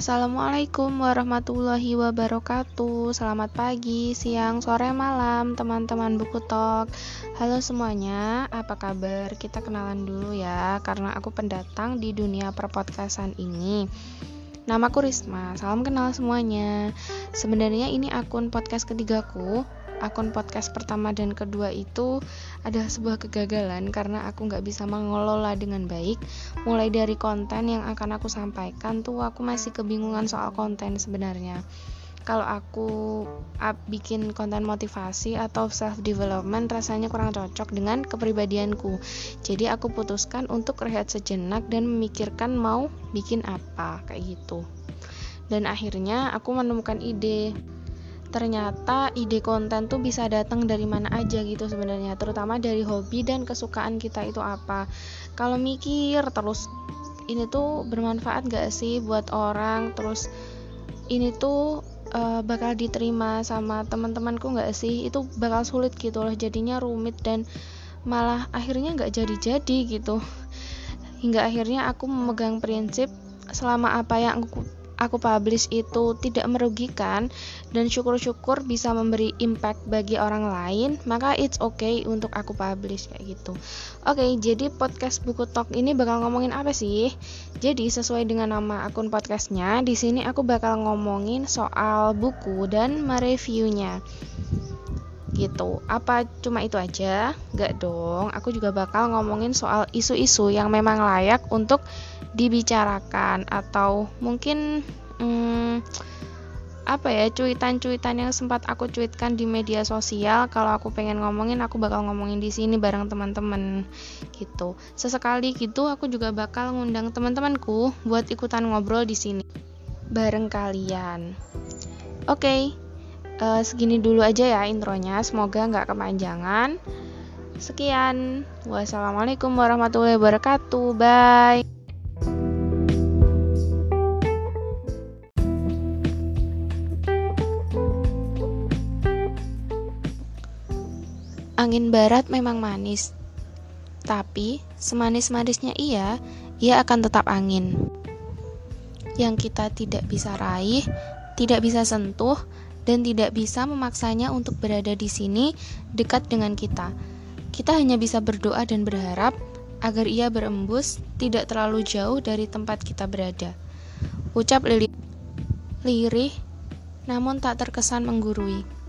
Assalamualaikum warahmatullahi wabarakatuh. Selamat pagi, siang, sore, malam Teman-teman buku talk. Halo semuanya, apa kabar? Kita kenalan dulu ya Karena aku pendatang di dunia perpodcastan ini. Namaku Risma, salam kenal semuanya. Sebenarnya ini akun podcast ketigaku akun podcast pertama dan kedua itu adalah sebuah kegagalan karena aku nggak bisa mengelola dengan baik. Mulai dari konten yang akan aku sampaikan tuh aku masih kebingungan soal konten sebenarnya. Kalau aku up, bikin konten motivasi atau self development rasanya kurang cocok dengan kepribadianku. Jadi aku putuskan untuk rehat sejenak dan memikirkan mau bikin apa kayak gitu. Dan akhirnya aku menemukan ide ternyata ide konten tuh bisa datang dari mana aja gitu sebenarnya terutama dari hobi dan kesukaan kita itu apa. Kalau mikir terus ini tuh bermanfaat gak sih buat orang? Terus ini tuh uh, bakal diterima sama teman-temanku gak sih? Itu bakal sulit gitu loh jadinya rumit dan malah akhirnya nggak jadi-jadi gitu. Hingga akhirnya aku memegang prinsip selama apa yang aku aku publish itu tidak merugikan dan syukur-syukur bisa memberi impact bagi orang lain, maka it's okay untuk aku publish kayak gitu. Oke, okay, jadi podcast buku talk ini bakal ngomongin apa sih? Jadi sesuai dengan nama akun podcastnya, di sini aku bakal ngomongin soal buku dan mereviewnya gitu. Apa cuma itu aja? Gak dong. Aku juga bakal ngomongin soal isu-isu yang memang layak untuk dibicarakan atau mungkin hmm, apa ya cuitan-cuitan yang sempat aku cuitkan di media sosial kalau aku pengen ngomongin aku bakal ngomongin di sini bareng teman-teman gitu. Sesekali gitu aku juga bakal ngundang teman-temanku buat ikutan ngobrol di sini bareng kalian. Oke okay, uh, eh, segini dulu aja ya intronya semoga nggak kepanjangan. Sekian wassalamualaikum warahmatullahi wabarakatuh bye Angin barat memang manis, tapi semanis-manisnya ia, ia akan tetap angin. Yang kita tidak bisa raih, tidak bisa sentuh, dan tidak bisa memaksanya untuk berada di sini dekat dengan kita. Kita hanya bisa berdoa dan berharap agar ia berembus tidak terlalu jauh dari tempat kita berada. Ucap Lili lirih, namun tak terkesan menggurui.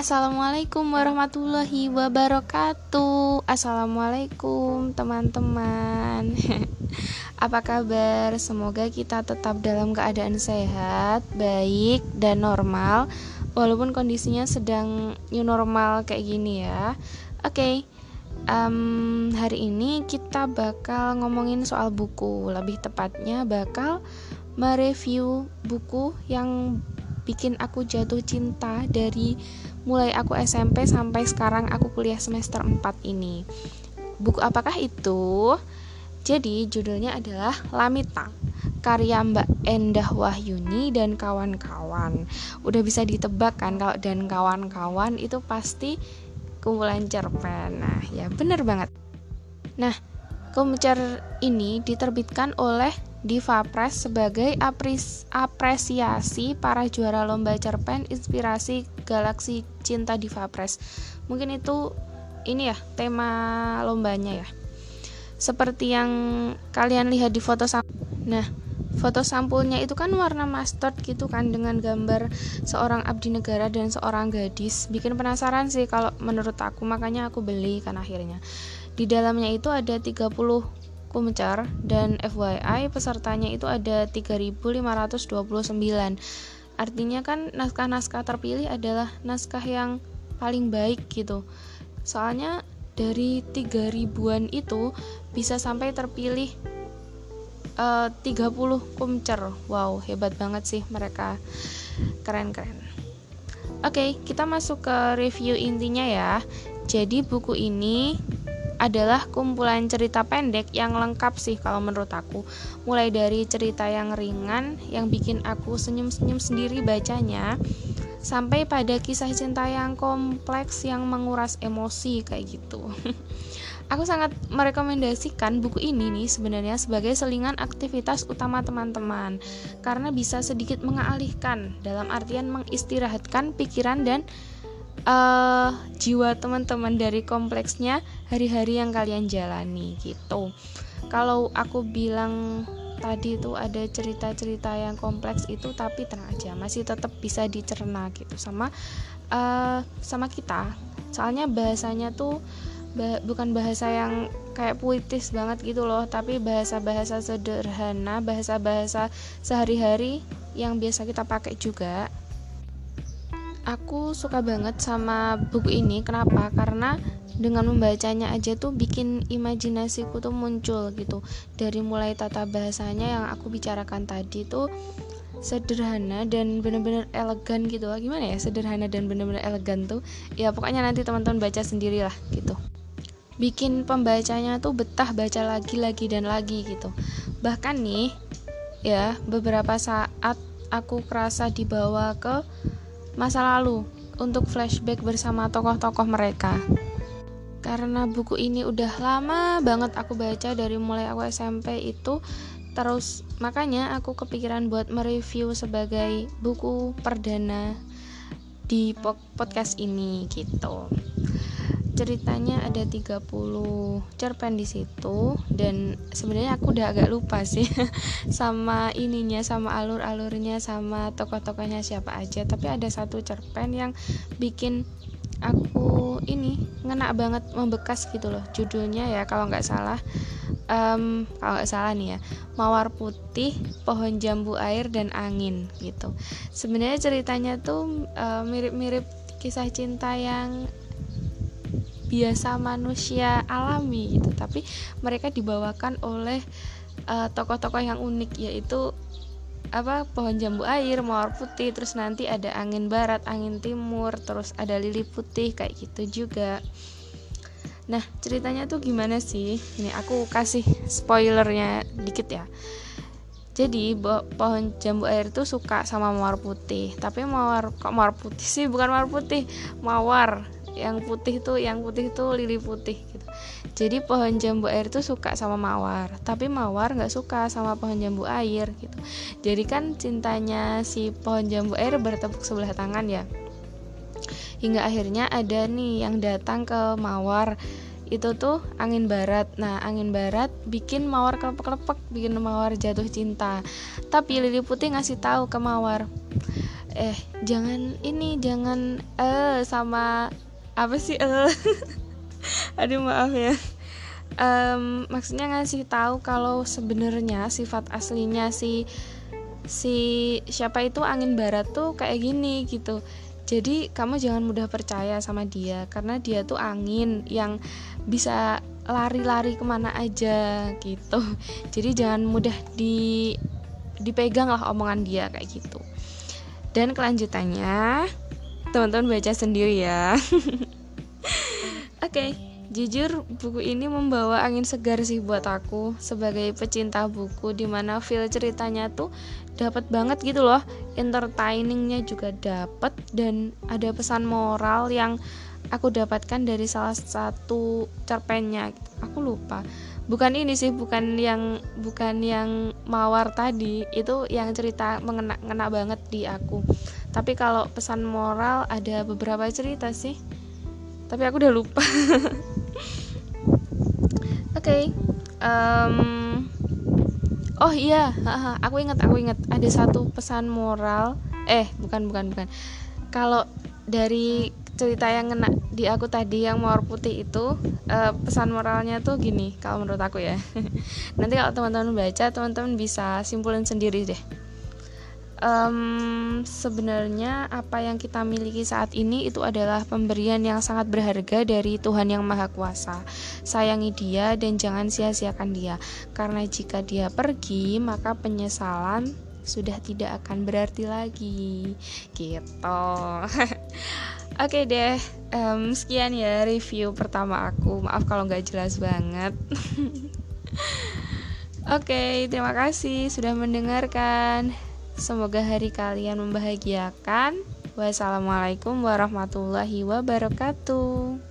Assalamualaikum warahmatullahi wabarakatuh. Assalamualaikum teman-teman. Apa kabar? Semoga kita tetap dalam keadaan sehat, baik, dan normal. Walaupun kondisinya sedang new normal kayak gini ya. Oke, okay, um, hari ini kita bakal ngomongin soal buku. Lebih tepatnya bakal mereview buku yang bikin aku jatuh cinta dari mulai aku SMP sampai sekarang aku kuliah semester 4 ini. Buku apakah itu? Jadi judulnya adalah Lamita karya Mbak Endah Wahyuni dan kawan-kawan. Udah bisa ditebak kan kalau dan kawan-kawan itu pasti kumpulan cerpen. Nah, ya bener banget. Nah, kumpulan ini diterbitkan oleh Diva Press sebagai apres apresiasi para juara lomba cerpen inspirasi Galaksi Cinta Diva Press. Mungkin itu ini ya tema lombanya ya. Seperti yang kalian lihat di foto sampul. Nah, foto sampulnya itu kan warna mustard gitu kan dengan gambar seorang abdi negara dan seorang gadis. Bikin penasaran sih kalau menurut aku, makanya aku beli kan akhirnya. Di dalamnya itu ada 30 Kumcer dan FYI pesertanya itu ada 3529. Artinya kan naskah-naskah terpilih adalah naskah yang paling baik gitu. Soalnya dari 3000-an itu bisa sampai terpilih uh, 30 kumcer. Wow, hebat banget sih mereka. Keren-keren. Oke, okay, kita masuk ke review intinya ya. Jadi buku ini adalah kumpulan cerita pendek yang lengkap sih kalau menurut aku. Mulai dari cerita yang ringan yang bikin aku senyum-senyum sendiri bacanya sampai pada kisah cinta yang kompleks yang menguras emosi kayak gitu. Aku sangat merekomendasikan buku ini nih sebenarnya sebagai selingan aktivitas utama teman-teman karena bisa sedikit mengalihkan dalam artian mengistirahatkan pikiran dan uh, jiwa teman-teman dari kompleksnya hari-hari yang kalian jalani gitu. Kalau aku bilang tadi itu ada cerita-cerita yang kompleks itu tapi tenang aja masih tetap bisa dicerna gitu sama uh, sama kita. Soalnya bahasanya tuh bah bukan bahasa yang kayak puitis banget gitu loh tapi bahasa-bahasa sederhana bahasa-bahasa sehari-hari yang biasa kita pakai juga aku suka banget sama buku ini. Kenapa? Karena dengan membacanya aja tuh bikin imajinasiku tuh muncul gitu. Dari mulai tata bahasanya yang aku bicarakan tadi tuh sederhana dan bener-bener elegan gitu gimana ya? Sederhana dan bener-bener elegan tuh. Ya pokoknya nanti teman-teman baca sendirilah gitu. Bikin pembacanya tuh betah baca lagi lagi dan lagi gitu. Bahkan nih ya beberapa saat aku kerasa dibawa ke masa lalu untuk flashback bersama tokoh-tokoh mereka. Karena buku ini udah lama banget aku baca dari mulai aku SMP itu terus makanya aku kepikiran buat mereview sebagai buku perdana di podcast ini gitu ceritanya ada 30 cerpen di situ dan sebenarnya aku udah agak lupa sih sama ininya sama alur-alurnya sama tokoh-tokohnya siapa aja. Tapi ada satu cerpen yang bikin aku ini ngena banget membekas gitu loh judulnya ya kalau nggak salah. Um, kalau nggak salah nih ya mawar putih pohon jambu air dan angin gitu. Sebenarnya ceritanya tuh uh, mirip-mirip kisah cinta yang biasa manusia alami gitu tapi mereka dibawakan oleh uh, tokoh-tokoh yang unik yaitu apa pohon jambu air mawar putih terus nanti ada angin barat angin timur terus ada lili putih kayak gitu juga. Nah ceritanya tuh gimana sih? Ini aku kasih spoilernya dikit ya. Jadi pohon jambu air tuh suka sama mawar putih tapi mawar kok mawar putih sih? Bukan mawar putih mawar yang putih tuh yang putih tuh lili putih gitu. Jadi pohon jambu air tuh suka sama mawar tapi mawar nggak suka sama pohon jambu air gitu. Jadi kan cintanya si pohon jambu air bertepuk sebelah tangan ya. Hingga akhirnya ada nih yang datang ke mawar. Itu tuh angin barat. Nah angin barat bikin mawar kelepek-kelepek bikin mawar jatuh cinta. Tapi lili putih ngasih tahu ke mawar eh jangan ini jangan eh sama apa sih uh, aduh maaf ya. Um, maksudnya ngasih tahu kalau sebenarnya sifat aslinya si si siapa itu angin barat tuh kayak gini gitu. Jadi kamu jangan mudah percaya sama dia karena dia tuh angin yang bisa lari-lari ke mana aja gitu. Jadi jangan mudah di dipegang lah omongan dia kayak gitu. Dan kelanjutannya teman-teman baca sendiri ya oke okay, jujur buku ini membawa angin segar sih buat aku. Sebagai pecinta buku di mana feel ceritanya tuh dapat banget gitu loh. Entertainingnya juga dapat dan ada pesan moral yang aku dapatkan dari salah satu cerpennya. Aku lupa. Bukan ini sih bukan yang bukan yang mawar tadi. Itu yang cerita mengena ngena banget di aku. Tapi kalau pesan moral ada beberapa cerita sih tapi aku udah lupa. Oke okay. um, oh iya aku ingat aku ingat. Ada satu pesan moral. Eh bukan bukan bukan. Kalau dari cerita yang kena di aku tadi yang mawar putih itu uh, pesan moralnya tuh gini kalau menurut aku ya. Nanti kalau teman-teman baca teman-teman bisa simpulin sendiri deh um, sebenarnya apa yang kita miliki saat ini itu adalah pemberian yang sangat berharga dari Tuhan yang Maha Kuasa. Sayangi Dia dan jangan sia-siakan Dia, karena jika Dia pergi, maka penyesalan sudah tidak akan berarti lagi. Gitu. Oke deh, um, sekian ya review pertama aku. Maaf kalau nggak jelas banget. Oke, okay, terima kasih sudah mendengarkan. Semoga hari kalian membahagiakan. Wassalamualaikum warahmatullahi wabarakatuh.